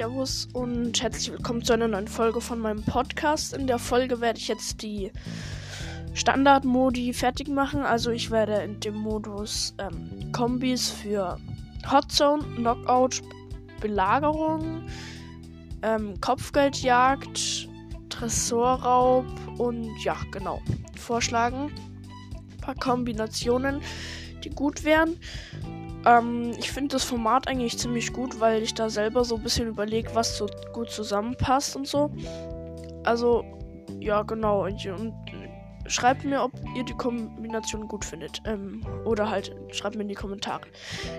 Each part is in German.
Servus und herzlich willkommen zu einer neuen Folge von meinem Podcast. In der Folge werde ich jetzt die Standard-Modi fertig machen. Also ich werde in dem Modus ähm, Kombis für Hot Zone, Knockout, Belagerung, ähm, Kopfgeldjagd, Tresorraub und ja, genau, vorschlagen. Ein paar Kombinationen, die gut wären. Ähm, ich finde das Format eigentlich ziemlich gut, weil ich da selber so ein bisschen überlege, was so gut zusammenpasst und so. Also, ja, genau. Und, und schreibt mir, ob ihr die Kombination gut findet. Ähm, oder halt, schreibt mir in die Kommentare.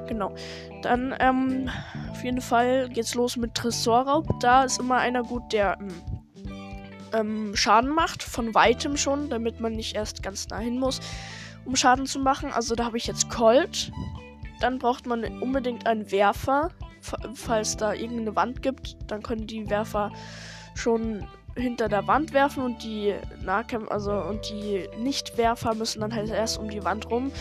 Genau. Dann, ähm, auf jeden Fall geht's los mit Tresorraub. Da ist immer einer gut, der ähm, ähm Schaden macht, von weitem schon, damit man nicht erst ganz nah hin muss, um Schaden zu machen. Also da habe ich jetzt Colt. Dann braucht man unbedingt einen Werfer. Falls da irgendeine Wand gibt, dann können die Werfer schon hinter der Wand werfen und die Nahkämpfer, also und die Nichtwerfer müssen dann halt erst um die Wand rum.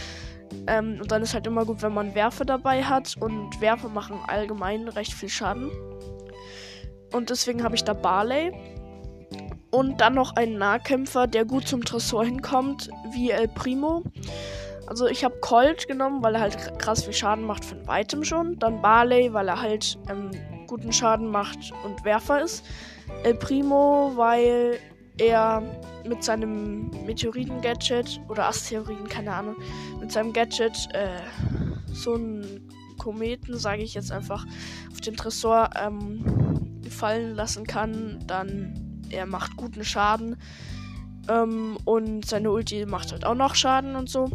Ähm, und dann ist halt immer gut, wenn man Werfer dabei hat und Werfer machen allgemein recht viel Schaden. Und deswegen habe ich da Barley. Und dann noch einen Nahkämpfer, der gut zum Tresor hinkommt, wie El Primo. Also ich habe Colt genommen, weil er halt krass viel Schaden macht von weitem schon. Dann Barley, weil er halt ähm, guten Schaden macht und Werfer ist. El Primo, weil er mit seinem Meteoriten-Gadget oder Asteroiden, keine Ahnung, mit seinem Gadget äh, so einen Kometen, sage ich jetzt einfach, auf den Tresor ähm, fallen lassen kann. Dann er macht guten Schaden. Ähm, und seine Ulti macht halt auch noch Schaden und so.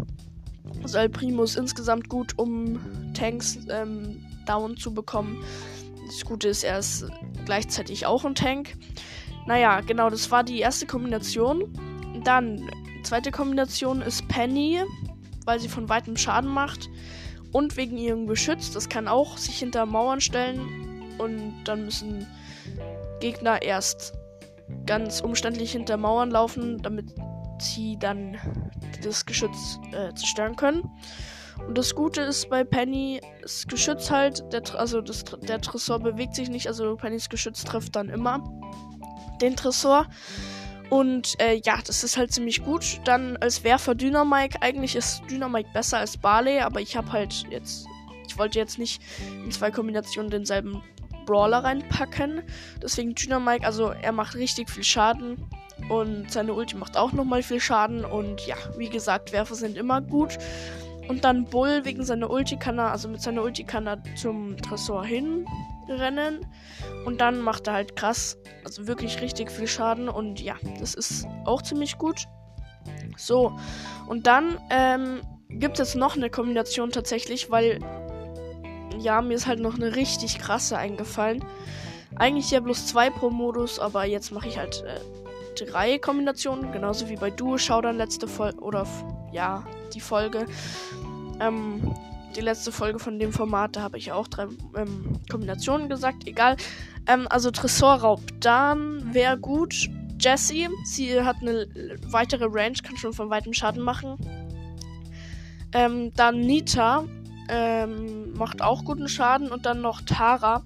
El Primo ist insgesamt gut, um Tanks ähm, down zu bekommen. Das Gute ist, er ist gleichzeitig auch ein Tank. Naja, genau, das war die erste Kombination. Dann, zweite Kombination ist Penny, weil sie von weitem Schaden macht. Und wegen ihrem Geschütz. Das kann auch sich hinter Mauern stellen. Und dann müssen Gegner erst ganz umständlich hinter Mauern laufen, damit sie dann das Geschütz äh, zerstören können. Und das Gute ist bei Penny, das Geschütz halt, der, also das, der Tresor bewegt sich nicht, also Pennys Geschütz trifft dann immer den Tresor. Und äh, ja, das ist halt ziemlich gut. Dann als Werfer Dynamike. Eigentlich ist Dynamike besser als Barley, aber ich habe halt jetzt. Ich wollte jetzt nicht in zwei Kombinationen denselben Brawler reinpacken. Deswegen Dynamike, also er macht richtig viel Schaden. Und seine Ulti macht auch nochmal viel Schaden. Und ja, wie gesagt, Werfer sind immer gut. Und dann Bull wegen seiner Ulti kann er, also mit seiner Ulti kann er zum Tresor hinrennen. Und dann macht er halt krass, also wirklich richtig viel Schaden. Und ja, das ist auch ziemlich gut. So, und dann ähm, gibt es noch eine Kombination tatsächlich, weil ja, mir ist halt noch eine richtig krasse eingefallen. Eigentlich ja bloß zwei pro Modus, aber jetzt mache ich halt äh, drei Kombinationen, genauso wie bei Duo Showdown letzte Folge oder ja, die Folge. Ähm, die letzte Folge von dem Format, da habe ich auch drei ähm, Kombinationen gesagt. Egal. Ähm, also Tresorraub. Dann wäre gut. Jessie. Sie hat eine weitere Range, kann schon von weitem Schaden machen. Ähm, dann Nita. Ähm, macht auch guten Schaden. Und dann noch Tara.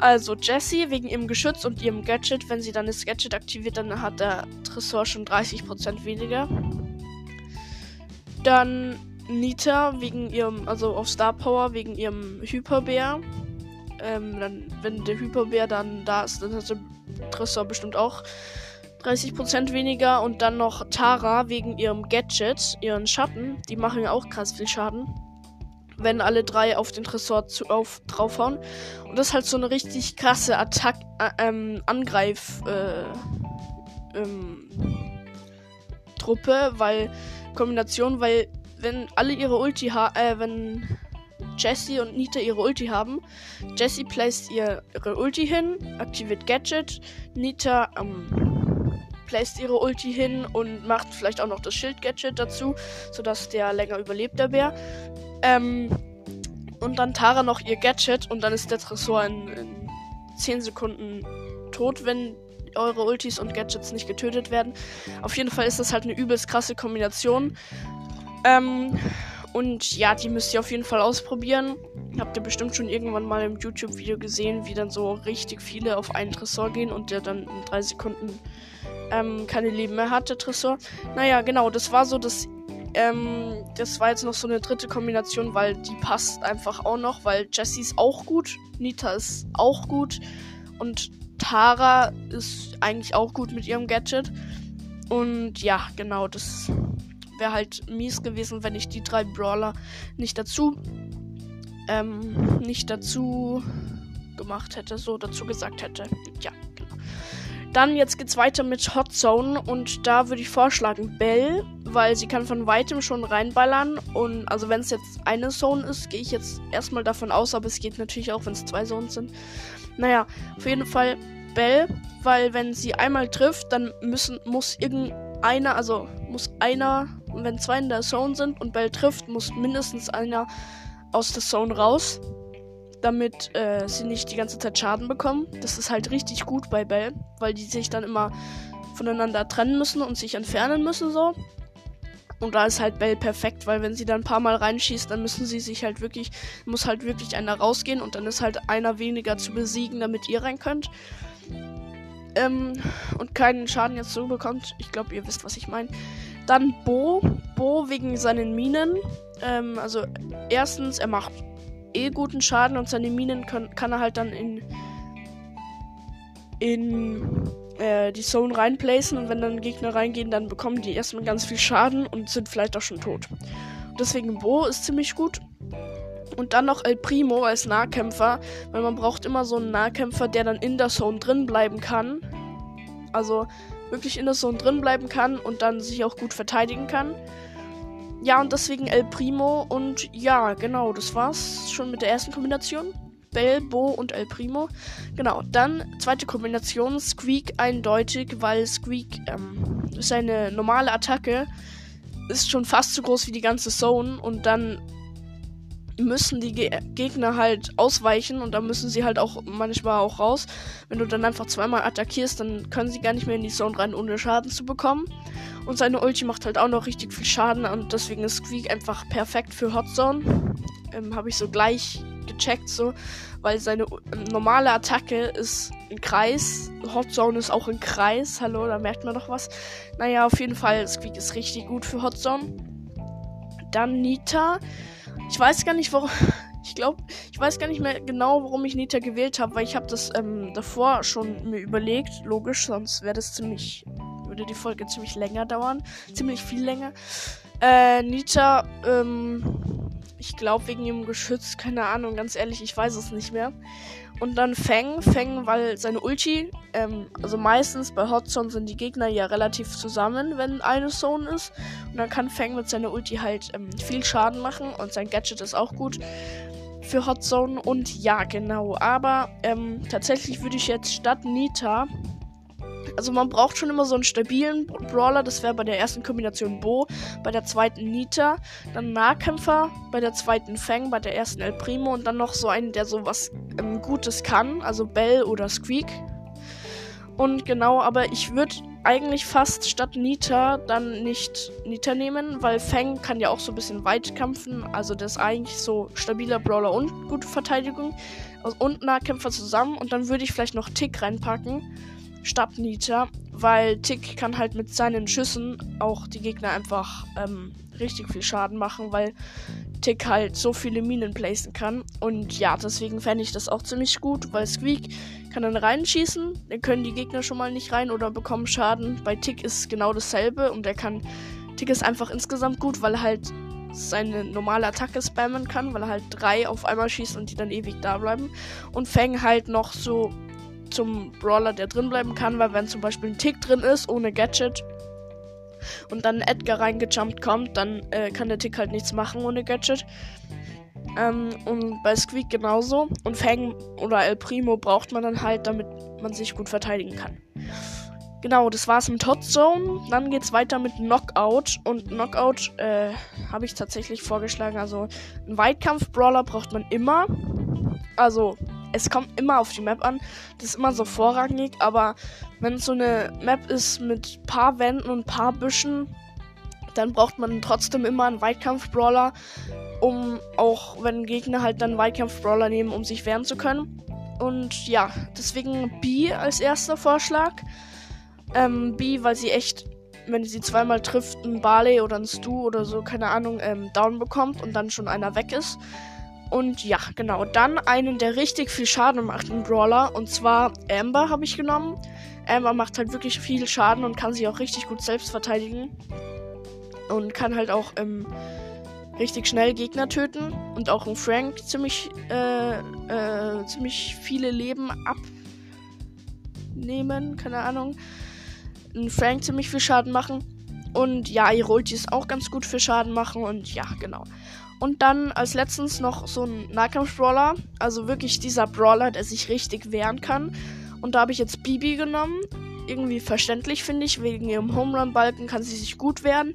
Also Jessie wegen ihrem Geschütz und ihrem Gadget. Wenn sie dann das Gadget aktiviert, dann hat der Tresor schon 30% weniger. Dann Nita wegen ihrem, also auf Star Power wegen ihrem Hyperbär. Ähm, dann, wenn der Hyperbär dann da ist, dann hat der Tresor bestimmt auch 30% weniger. Und dann noch Tara wegen ihrem Gadget, ihren Schatten. Die machen ja auch krass viel Schaden wenn alle drei auf den Tresor zu, auf, draufhauen. Und das ist halt so eine richtig krasse Attack, äh, ähm, Angreif, äh, ähm, Truppe, weil, Kombination, weil, wenn alle ihre Ulti haben, äh, wenn Jessie und Nita ihre Ulti haben, Jessie placed ihre Ulti hin, aktiviert Gadget, Nita, ähm, placed ihre Ulti hin und macht vielleicht auch noch das Schild-Gadget dazu, sodass der länger überlebt, der Bär. Ähm, und dann Tara noch ihr Gadget und dann ist der Tresor in, in 10 Sekunden tot, wenn eure Ultis und Gadgets nicht getötet werden. Auf jeden Fall ist das halt eine übelst krasse Kombination. Ähm, Und ja, die müsst ihr auf jeden Fall ausprobieren. Habt ihr bestimmt schon irgendwann mal im YouTube-Video gesehen, wie dann so richtig viele auf einen Tresor gehen und der dann in drei Sekunden ähm, keine Leben mehr hat, der Tresor. Naja, genau, das war so das. Ähm, das war jetzt noch so eine dritte Kombination, weil die passt einfach auch noch, weil Jessie ist auch gut, Nita ist auch gut und Tara ist eigentlich auch gut mit ihrem Gadget. Und ja, genau, das wäre halt mies gewesen, wenn ich die drei Brawler nicht dazu, ähm, nicht dazu gemacht hätte, so dazu gesagt hätte. Ja. Dann jetzt geht's weiter mit Hot Zone und da würde ich vorschlagen Bell, weil sie kann von weitem schon reinballern und also wenn es jetzt eine Zone ist, gehe ich jetzt erstmal davon aus, aber es geht natürlich auch, wenn es zwei Zonen sind. Naja, auf jeden Fall Bell, weil wenn sie einmal trifft, dann müssen muss irgendeiner, also muss einer, wenn zwei in der Zone sind und Bell trifft, muss mindestens einer aus der Zone raus damit äh, sie nicht die ganze Zeit Schaden bekommen. Das ist halt richtig gut bei Bell, weil die sich dann immer voneinander trennen müssen und sich entfernen müssen so. Und da ist halt Bell perfekt, weil wenn sie dann ein paar Mal reinschießt, dann müssen sie sich halt wirklich, muss halt wirklich einer rausgehen und dann ist halt einer weniger zu besiegen, damit ihr rein könnt. Ähm, und keinen Schaden jetzt so bekommt. Ich glaube, ihr wisst, was ich meine. Dann Bo. Bo wegen seinen Minen. Ähm, also erstens, er macht eh guten Schaden und seine Minen kann, kann er halt dann in in äh, die Zone reinplacen und wenn dann Gegner reingehen, dann bekommen die erstmal ganz viel Schaden und sind vielleicht auch schon tot. deswegen Bo ist ziemlich gut. Und dann noch El Primo als Nahkämpfer, weil man braucht immer so einen Nahkämpfer, der dann in der Zone drin bleiben kann. Also wirklich in der Zone drin bleiben kann und dann sich auch gut verteidigen kann. Ja, und deswegen El Primo. Und ja, genau, das war's schon mit der ersten Kombination. Bell, Bo und El Primo. Genau, dann zweite Kombination, Squeak eindeutig, weil Squeak ähm, seine normale Attacke ist schon fast so groß wie die ganze Zone und dann müssen die Ge Gegner halt ausweichen und dann müssen sie halt auch manchmal auch raus. Wenn du dann einfach zweimal attackierst, dann können sie gar nicht mehr in die Zone rein, ohne Schaden zu bekommen. Und seine Ulti macht halt auch noch richtig viel Schaden und deswegen ist Squeak einfach perfekt für Hot Zone. Ähm, Habe ich so gleich gecheckt, so, weil seine ähm, normale Attacke ist ein Kreis. Hot Zone ist auch ein Kreis. Hallo, da merkt man doch was. Naja, auf jeden Fall, Squeak ist richtig gut für Hot Zone. Dann Nita. Ich weiß gar nicht, warum. Ich glaube, ich weiß gar nicht mehr genau, warum ich Nita gewählt habe, weil ich habe das ähm, davor schon mir überlegt. Logisch, sonst wäre das ziemlich, würde die Folge ziemlich länger dauern, ziemlich viel länger. Äh, Nita, ähm, ich glaube wegen ihrem Geschütz, keine Ahnung, ganz ehrlich, ich weiß es nicht mehr. Und dann Feng, Feng, weil seine Ulti, ähm, also meistens bei Hot Zone sind die Gegner ja relativ zusammen, wenn eine Zone ist. Und dann kann Feng mit seiner Ulti halt ähm, viel Schaden machen und sein Gadget ist auch gut für Hot Zone. Und ja, genau. Aber ähm, tatsächlich würde ich jetzt statt Nita also man braucht schon immer so einen stabilen Brawler. Das wäre bei der ersten Kombination Bo, bei der zweiten Nita, dann Nahkämpfer, bei der zweiten Fang, bei der ersten El Primo und dann noch so einen, der so was ähm, Gutes kann, also Bell oder Squeak. Und genau, aber ich würde eigentlich fast statt Nita dann nicht Nita nehmen, weil Fang kann ja auch so ein bisschen weit kämpfen. Also der ist eigentlich so stabiler Brawler und gute Verteidigung. Und Nahkämpfer zusammen. Und dann würde ich vielleicht noch Tick reinpacken statt Nita, weil Tick kann halt mit seinen Schüssen auch die Gegner einfach ähm, richtig viel Schaden machen, weil Tick halt so viele Minen placen kann. Und ja, deswegen fände ich das auch ziemlich gut, weil Squeak kann dann reinschießen, dann können die Gegner schon mal nicht rein oder bekommen Schaden. Bei Tick ist genau dasselbe und er kann. Tick ist einfach insgesamt gut, weil er halt seine normale Attacke spammen kann, weil er halt drei auf einmal schießt und die dann ewig da bleiben. Und Fang halt noch so zum Brawler, der drin bleiben kann, weil wenn zum Beispiel ein Tick drin ist, ohne Gadget, und dann Edgar reingejumpt kommt, dann äh, kann der Tick halt nichts machen ohne Gadget. Ähm, und bei Squeak genauso. Und Fang oder El Primo braucht man dann halt, damit man sich gut verteidigen kann. Genau, das war's mit Hot Zone. Dann geht's weiter mit Knockout. Und Knockout äh, habe ich tatsächlich vorgeschlagen. Also, einen Weitkampf-Brawler braucht man immer. Also, es kommt immer auf die Map an. Das ist immer so vorrangig, aber wenn es so eine Map ist mit paar Wänden und paar Büschen, dann braucht man trotzdem immer einen Weitkampf-Brawler, um auch, wenn Gegner halt dann Weitkampf-Brawler nehmen, um sich wehren zu können. Und ja, deswegen B als erster Vorschlag. Ähm, B, weil sie echt, wenn sie zweimal trifft, ein Barley oder ein Stu oder so, keine Ahnung, ähm, down bekommt und dann schon einer weg ist. Und ja, genau. Dann einen, der richtig viel Schaden macht, ein Brawler. Und zwar Amber habe ich genommen. Amber macht halt wirklich viel Schaden und kann sich auch richtig gut selbst verteidigen. Und kann halt auch ähm, richtig schnell Gegner töten. Und auch ein Frank ziemlich, äh, äh, ziemlich viele Leben abnehmen. Keine Ahnung. Ein Frank ziemlich viel Schaden machen. Und ja, ihre Ulti ist auch ganz gut für Schaden machen. Und ja, genau. Und dann als letztens noch so ein Nahkampf-Brawler. Also wirklich dieser Brawler, der sich richtig wehren kann. Und da habe ich jetzt Bibi genommen. Irgendwie verständlich, finde ich. Wegen ihrem Home Run Balken kann sie sich gut wehren.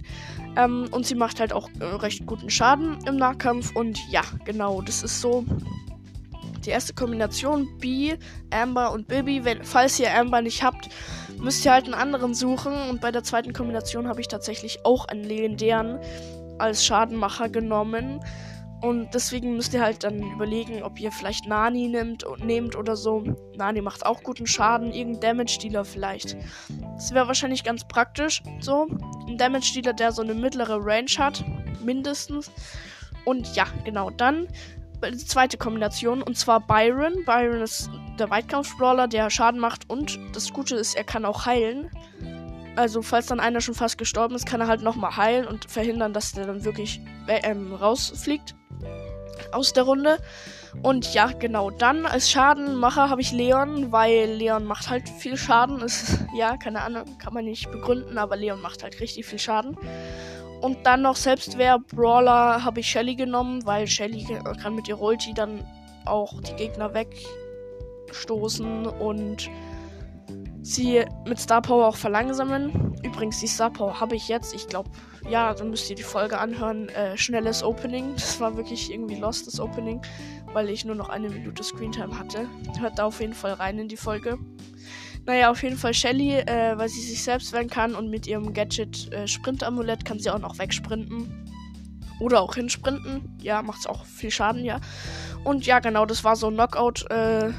Ähm, und sie macht halt auch äh, recht guten Schaden im Nahkampf. Und ja, genau, das ist so die erste Kombination. B, Amber und Bibi. Wenn, falls ihr Amber nicht habt, müsst ihr halt einen anderen suchen. Und bei der zweiten Kombination habe ich tatsächlich auch einen legendären als Schadenmacher genommen. Und deswegen müsst ihr halt dann überlegen, ob ihr vielleicht Nani nimmt, nehmt oder so. Nani macht auch guten Schaden, irgendein Damage-Dealer vielleicht. Das wäre wahrscheinlich ganz praktisch. So, ein Damage-Dealer, der so eine mittlere Range hat, mindestens. Und ja, genau, dann die zweite Kombination, und zwar Byron. Byron ist der Weitkampf-Brawler, der Schaden macht und das Gute ist, er kann auch heilen. Also, falls dann einer schon fast gestorben ist, kann er halt nochmal heilen und verhindern, dass der dann wirklich äh, ähm, rausfliegt aus der Runde. Und ja, genau. Dann als Schadenmacher habe ich Leon, weil Leon macht halt viel Schaden. Ist, ja, keine Ahnung, kann man nicht begründen, aber Leon macht halt richtig viel Schaden. Und dann noch Selbstwehr Brawler habe ich Shelly genommen, weil Shelly kann mit ihrer Ulti dann auch die Gegner wegstoßen und sie mit Star Power auch verlangsamen. Übrigens, die Star Power habe ich jetzt. Ich glaube, ja, dann müsst ihr die Folge anhören. Äh, schnelles Opening. Das war wirklich irgendwie lost, das Opening, weil ich nur noch eine Minute Screentime hatte. Hört da auf jeden Fall rein in die Folge. Naja, auf jeden Fall Shelly, äh, weil sie sich selbst werden kann und mit ihrem Gadget äh, Sprint-Amulett kann sie auch noch wegsprinten. Oder auch hinsprinten. Ja, macht auch viel Schaden, ja. Und ja, genau, das war so ein Knockout. Äh,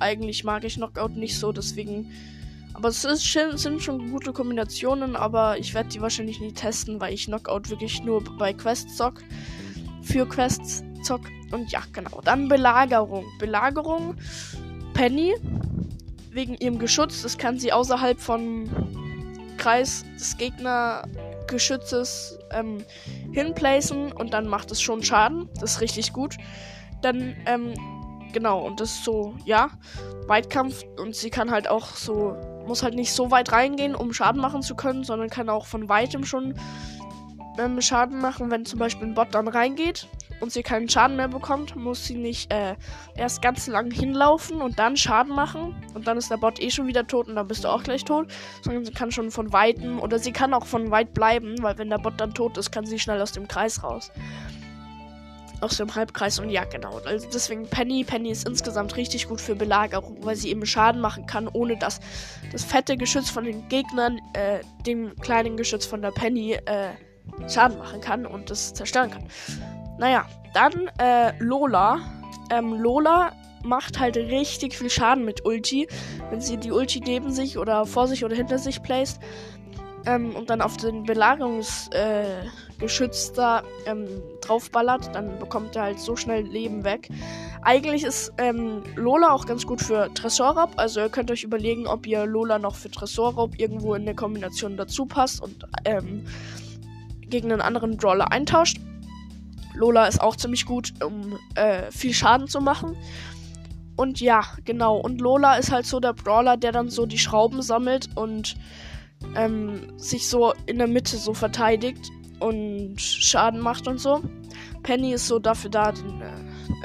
eigentlich mag ich Knockout nicht so, deswegen aber es ist, sind schon gute Kombinationen, aber ich werde die wahrscheinlich nie testen, weil ich Knockout wirklich nur bei Quests zock. Für Quests zock. Und ja, genau. Dann Belagerung. Belagerung. Penny. Wegen ihrem Geschutz. Das kann sie außerhalb von Kreis des Gegnergeschützes ähm, hinplacen und dann macht es schon Schaden. Das ist richtig gut. Dann, ähm, genau, und das ist so, ja, Weitkampf und sie kann halt auch so muss halt nicht so weit reingehen, um Schaden machen zu können, sondern kann auch von weitem schon ähm, Schaden machen. Wenn zum Beispiel ein Bot dann reingeht und sie keinen Schaden mehr bekommt, muss sie nicht äh, erst ganz lang hinlaufen und dann Schaden machen. Und dann ist der Bot eh schon wieder tot und dann bist du auch gleich tot. Sondern sie kann schon von weitem oder sie kann auch von weit bleiben, weil wenn der Bot dann tot ist, kann sie schnell aus dem Kreis raus aus dem Halbkreis und ja, genau. Also deswegen Penny. Penny ist insgesamt richtig gut für Belagerung, weil sie eben Schaden machen kann, ohne dass das fette Geschütz von den Gegnern äh, dem kleinen Geschütz von der Penny äh, Schaden machen kann und das zerstören kann. Naja, dann äh, Lola. Ähm, Lola macht halt richtig viel Schaden mit Ulti. Wenn sie die Ulti neben sich oder vor sich oder hinter sich placed, ähm, und dann auf den Belagerungsgeschütz äh, da ähm, draufballert, dann bekommt er halt so schnell Leben weg. Eigentlich ist ähm, Lola auch ganz gut für Tresorraub, also ihr könnt euch überlegen, ob ihr Lola noch für Tresorraub irgendwo in der Kombination dazu passt und ähm, gegen einen anderen Brawler eintauscht. Lola ist auch ziemlich gut, um äh, viel Schaden zu machen. Und ja, genau. Und Lola ist halt so der Brawler, der dann so die Schrauben sammelt und ähm, sich so in der Mitte so verteidigt und Schaden macht und so. Penny ist so dafür da, den, äh,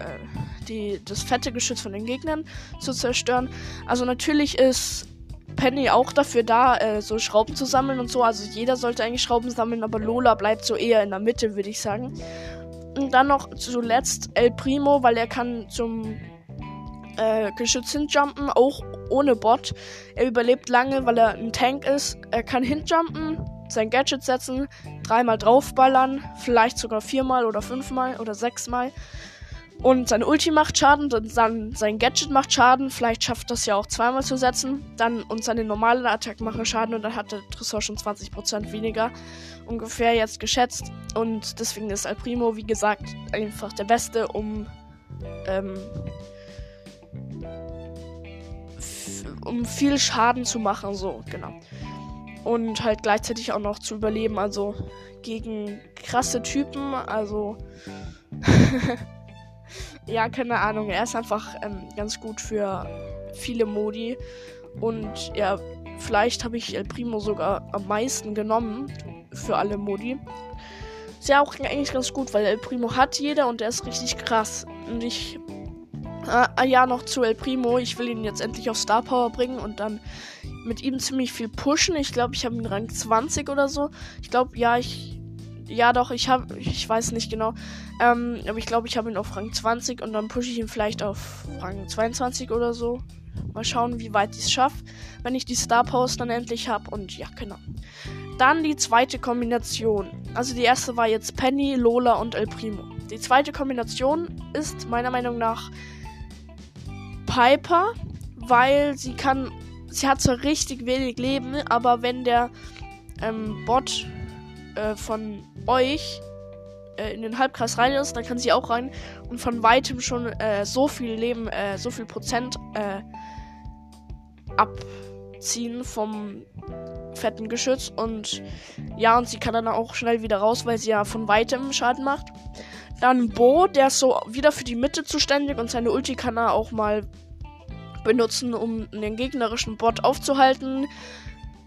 äh, die, das fette Geschütz von den Gegnern zu zerstören. Also natürlich ist Penny auch dafür da, äh, so Schrauben zu sammeln und so. Also jeder sollte eigentlich Schrauben sammeln, aber Lola bleibt so eher in der Mitte, würde ich sagen. Und dann noch zuletzt El Primo, weil er kann zum äh, Geschütz hinjumpen, auch ohne Bot. Er überlebt lange, weil er ein Tank ist. Er kann hinjumpen, sein Gadget setzen, dreimal draufballern, vielleicht sogar viermal oder fünfmal oder sechsmal. Und sein Ulti macht Schaden, dann sein Gadget macht Schaden, vielleicht schafft das ja auch zweimal zu setzen. Dann und seine normalen Attack machen Schaden und dann hat der Tresor schon 20% weniger ungefähr jetzt geschätzt. Und deswegen ist El Primo, wie gesagt, einfach der Beste, um ähm, um viel Schaden zu machen, so, genau. Und halt gleichzeitig auch noch zu überleben, also gegen krasse Typen, also ja, keine Ahnung, er ist einfach ähm, ganz gut für viele Modi und ja, vielleicht habe ich El Primo sogar am meisten genommen für alle Modi. Ist ja auch eigentlich ganz gut, weil El Primo hat jeder und er ist richtig krass. Und ich Ah, ja, noch zu El Primo. Ich will ihn jetzt endlich auf Star Power bringen und dann mit ihm ziemlich viel pushen. Ich glaube, ich habe ihn Rang 20 oder so. Ich glaube, ja, ich. Ja, doch, ich habe. Ich weiß nicht genau. Ähm, aber ich glaube, ich habe ihn auf Rang 20 und dann pushe ich ihn vielleicht auf Rang 22 oder so. Mal schauen, wie weit ich es schaffe, wenn ich die Star Powers dann endlich habe. Und ja, genau. Dann die zweite Kombination. Also die erste war jetzt Penny, Lola und El Primo. Die zweite Kombination ist meiner Meinung nach Piper, weil sie kann. Sie hat zwar richtig wenig Leben, aber wenn der ähm, Bot äh, von euch äh, in den Halbkreis rein ist, dann kann sie auch rein und von weitem schon äh, so viel Leben, äh, so viel Prozent äh, abziehen vom fetten Geschütz und ja, und sie kann dann auch schnell wieder raus, weil sie ja von weitem Schaden macht. Dann Bo, der ist so wieder für die Mitte zuständig und seine Ulti kann er auch mal benutzen, um den gegnerischen Bot aufzuhalten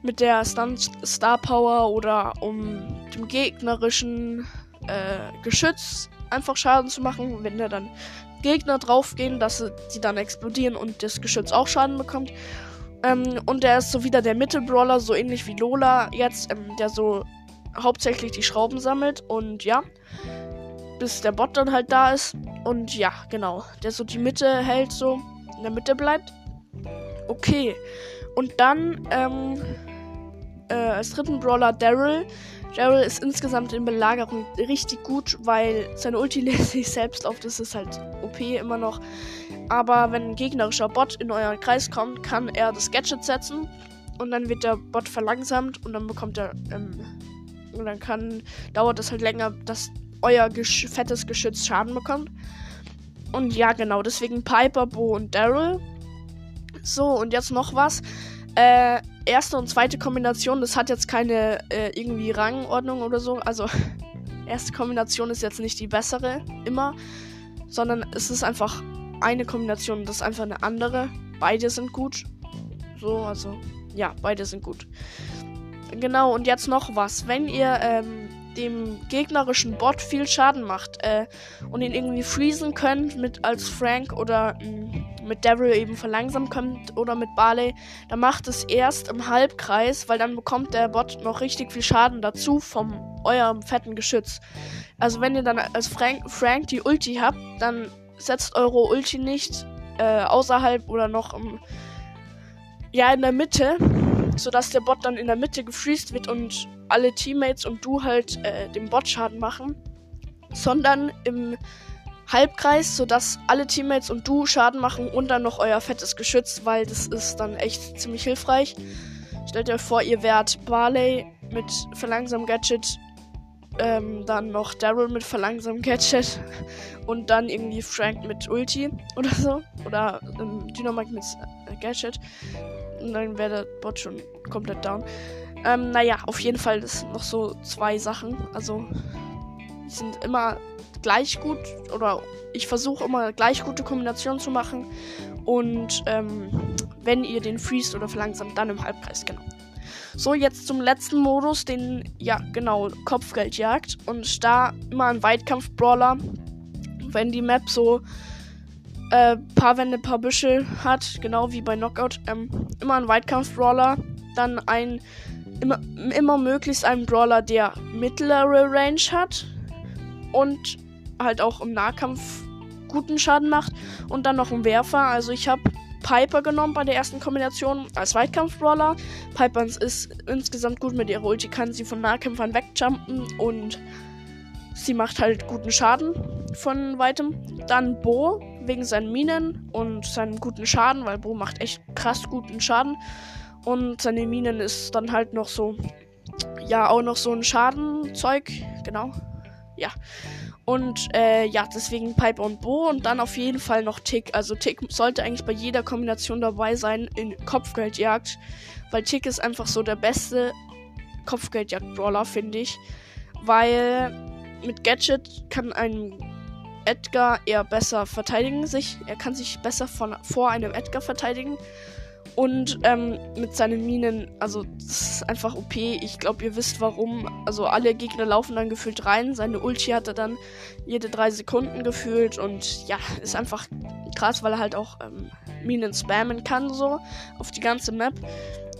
mit der Star Power oder um dem gegnerischen äh, Geschütz einfach Schaden zu machen, wenn da dann Gegner draufgehen, dass sie dann explodieren und das Geschütz auch Schaden bekommt. Ähm, und der ist so wieder der Mittelbrawler, so ähnlich wie Lola jetzt, ähm, der so hauptsächlich die Schrauben sammelt und ja, bis der Bot dann halt da ist. Und ja, genau, der so die Mitte hält so in der Mitte bleibt. Okay. Und dann ähm, äh, als dritten Brawler Daryl. Daryl ist insgesamt in Belagerung richtig gut, weil seine Ulti lässt sich selbst auf. Das ist halt OP immer noch. Aber wenn ein gegnerischer Bot in euren Kreis kommt, kann er das Gadget setzen und dann wird der Bot verlangsamt und dann bekommt er ähm, und dann kann dauert es halt länger, dass euer Gesch fettes Geschütz Schaden bekommt. Und ja, genau, deswegen Piper, Bo und Daryl. So, und jetzt noch was. Äh, erste und zweite Kombination, das hat jetzt keine äh, irgendwie Rangordnung oder so. Also, erste Kombination ist jetzt nicht die bessere, immer. Sondern es ist einfach eine Kombination, das ist einfach eine andere. Beide sind gut. So, also, ja, beide sind gut. Genau, und jetzt noch was. Wenn ihr ähm, dem gegnerischen Bot viel Schaden macht äh, und ihn irgendwie freezen könnt mit als Frank oder mh, mm, mit Devil eben verlangsamen könnt oder mit Barley, dann macht es erst im Halbkreis, weil dann bekommt der Bot noch richtig viel Schaden dazu vom eurem fetten Geschütz. Also wenn ihr dann als Frank, Frank die Ulti habt, dann setzt eure Ulti nicht äh, außerhalb oder noch im ja in der Mitte, sodass der Bot dann in der Mitte gefreezed wird und alle Teammates und du halt äh, dem Bot Schaden machen, sondern im Halbkreis, sodass alle Teammates und du Schaden machen und dann noch euer fettes Geschütz, weil das ist dann echt ziemlich hilfreich. Stellt euch vor, ihr wärt Barley mit verlangsamem Gadget, ähm, dann noch Daryl mit verlangsamem Gadget und dann irgendwie Frank mit Ulti oder so. Oder ähm, Dynamite mit äh, Gadget. Dann wäre der Bot schon komplett down. Ähm, naja, auf jeden Fall sind noch so zwei Sachen. Also, die sind immer gleich gut oder ich versuche immer gleich gute Kombinationen zu machen. Und ähm, wenn ihr den freest oder verlangsamt, dann im Halbkreis, genau. So, jetzt zum letzten Modus, den, ja, genau, Kopfgeldjagd. Und da immer ein Weitkampf-Brawler. Wenn die Map so äh, paar Wände, paar Büsche hat, genau wie bei Knockout, ähm, immer ein Weitkampf-Brawler. Dann ein immer, immer möglichst einen Brawler, der mittlere Range hat und halt auch im Nahkampf guten Schaden macht und dann noch ein Werfer. Also ich habe Piper genommen bei der ersten Kombination als Weitkampf-Brawler. Piper ist insgesamt gut mit ihrer Ulti, kann sie von Nahkämpfern wegjumpen und sie macht halt guten Schaden von weitem. Dann Bo wegen seinen Minen und seinem guten Schaden, weil Bo macht echt krass guten Schaden. Und seine Minen ist dann halt noch so, ja, auch noch so ein Schadenzeug, genau. Ja. Und äh, ja, deswegen Piper und Bo und dann auf jeden Fall noch Tick. Also Tick sollte eigentlich bei jeder Kombination dabei sein in Kopfgeldjagd. Weil Tick ist einfach so der beste Kopfgeldjagd-Brawler, finde ich. Weil mit Gadget kann ein Edgar eher besser verteidigen sich. Er kann sich besser von, vor einem Edgar verteidigen. Und ähm, mit seinen Minen, also das ist einfach OP. Ich glaube, ihr wisst warum. Also alle Gegner laufen dann gefühlt rein. Seine Ulti hat er dann jede drei Sekunden gefühlt. Und ja, ist einfach krass, weil er halt auch ähm, Minen spammen kann, so auf die ganze Map.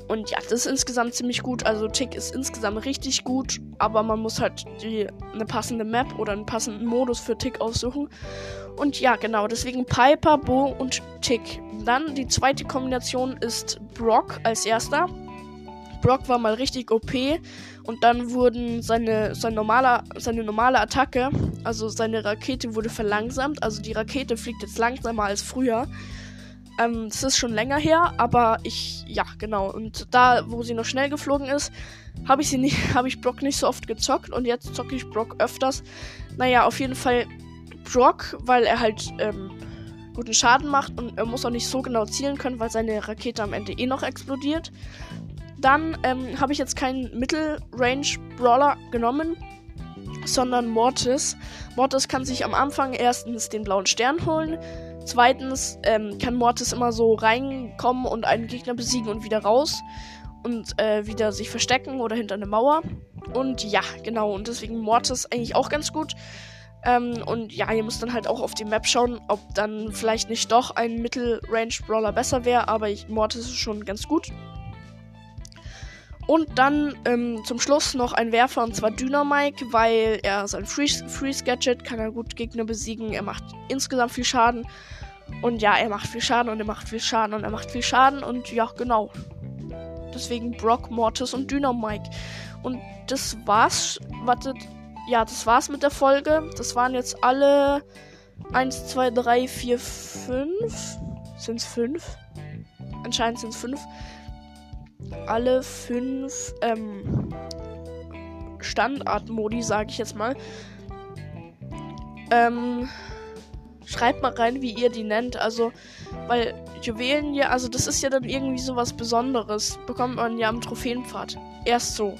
Und ja, das ist insgesamt ziemlich gut. Also Tick ist insgesamt richtig gut, aber man muss halt die, eine passende Map oder einen passenden Modus für Tick aussuchen. Und ja, genau, deswegen Piper, Bo und Tick. Dann die zweite Kombination ist Brock als erster. Brock war mal richtig OP und dann wurden seine, sein normaler, seine normale Attacke, also seine Rakete wurde verlangsamt. Also die Rakete fliegt jetzt langsamer als früher. Ähm, das ist schon länger her, aber ich, ja, genau. Und da, wo sie noch schnell geflogen ist, habe ich sie nicht, habe ich Brock nicht so oft gezockt und jetzt zocke ich Brock öfters. Naja, auf jeden Fall Brock, weil er halt ähm, guten Schaden macht und er muss auch nicht so genau zielen können, weil seine Rakete am Ende eh noch explodiert. Dann ähm, habe ich jetzt keinen Mittelrange-Brawler genommen, sondern Mortis. Mortis kann sich am Anfang erstens den blauen Stern holen, Zweitens ähm, kann Mortis immer so reinkommen und einen Gegner besiegen und wieder raus und äh, wieder sich verstecken oder hinter eine Mauer. Und ja, genau. Und deswegen Mortis eigentlich auch ganz gut. Ähm, und ja, ihr müsst dann halt auch auf die Map schauen, ob dann vielleicht nicht doch ein Mittelrange-Brawler besser wäre. Aber ich, Mortis ist schon ganz gut. Und dann ähm, zum Schluss noch ein Werfer und zwar Dynamike, weil er sein Freeze-Gadget kann er gut Gegner besiegen. Er macht insgesamt viel Schaden. Und ja, er macht viel Schaden und er macht viel Schaden und er macht viel Schaden und ja, genau. Deswegen Brock, Mortis und Dynamike. Und das war's. Wartet. Ja, das war's mit der Folge. Das waren jetzt alle 1, 2, 3, 4, 5. Sind's 5? Anscheinend sind es 5 alle fünf ähm, Standardmodi, sage ich jetzt mal. Ähm, schreibt mal rein, wie ihr die nennt. Also, weil Juwelen ja, also das ist ja dann irgendwie so was Besonderes. Bekommt man ja am Trophäenpfad. Erst so.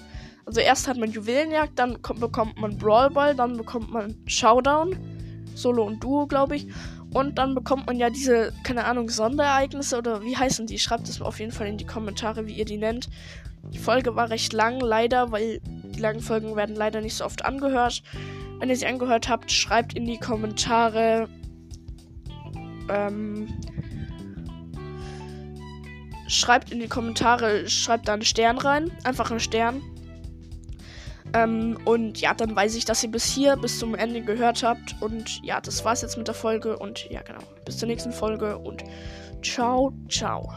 Also erst hat man Juwelenjagd, dann kommt, bekommt man Brawl Ball, dann bekommt man Showdown. Solo und Duo, glaube ich. Und dann bekommt man ja diese, keine Ahnung, Sonderereignisse oder wie heißen die? Schreibt es auf jeden Fall in die Kommentare, wie ihr die nennt. Die Folge war recht lang, leider, weil die langen Folgen werden leider nicht so oft angehört. Wenn ihr sie angehört habt, schreibt in die Kommentare. Ähm, schreibt in die Kommentare, schreibt da einen Stern rein. Einfach einen Stern. Ähm, und ja, dann weiß ich, dass ihr bis hier, bis zum Ende gehört habt. Und ja, das war's jetzt mit der Folge. Und ja, genau. Bis zur nächsten Folge und ciao, ciao.